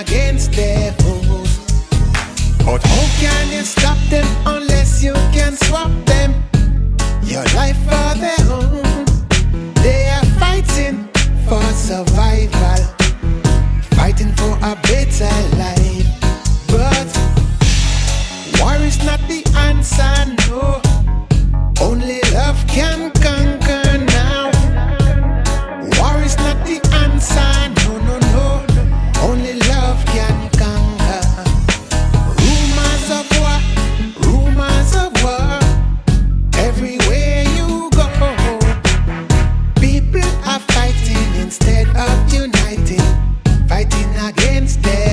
against foes. But how can you not the answer, no. Only love can conquer now. War is not the answer, no, no, no. Only love can conquer. Rumors of war, rumors of war. Everywhere you go, people are fighting instead of uniting, fighting against their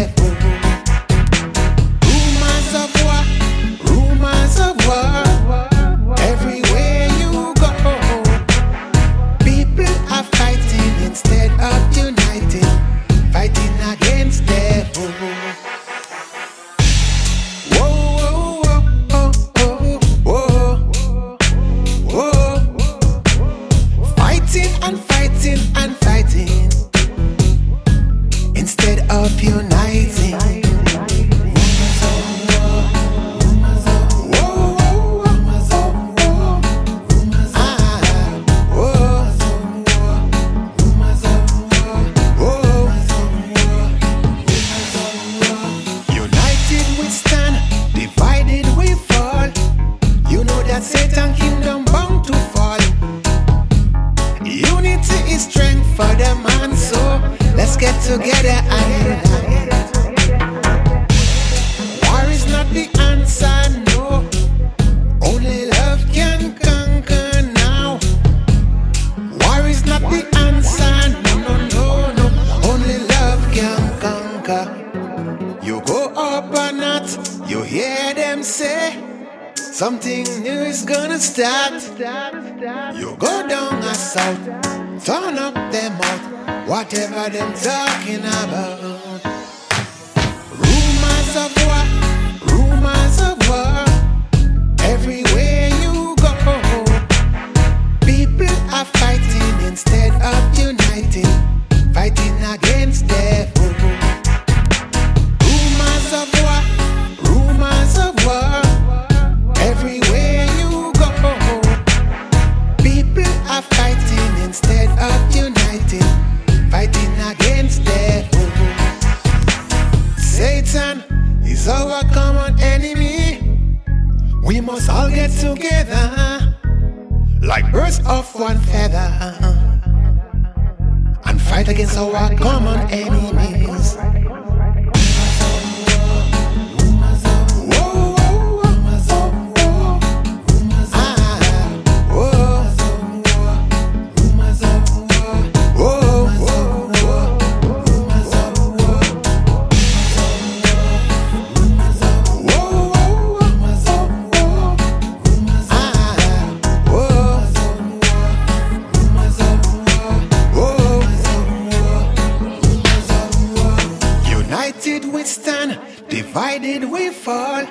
instead of uniting. Together and. War is not the answer, no. Only love can conquer now. War is not the answer, no, no, no, no. Only love can conquer. You go up or not, you hear them say something new is gonna start. You go down a south, turn up them mouth, whatever them talking about. Rumors of must all get together like birds of one feather and fight against our common enemies. We stand, divided we fall.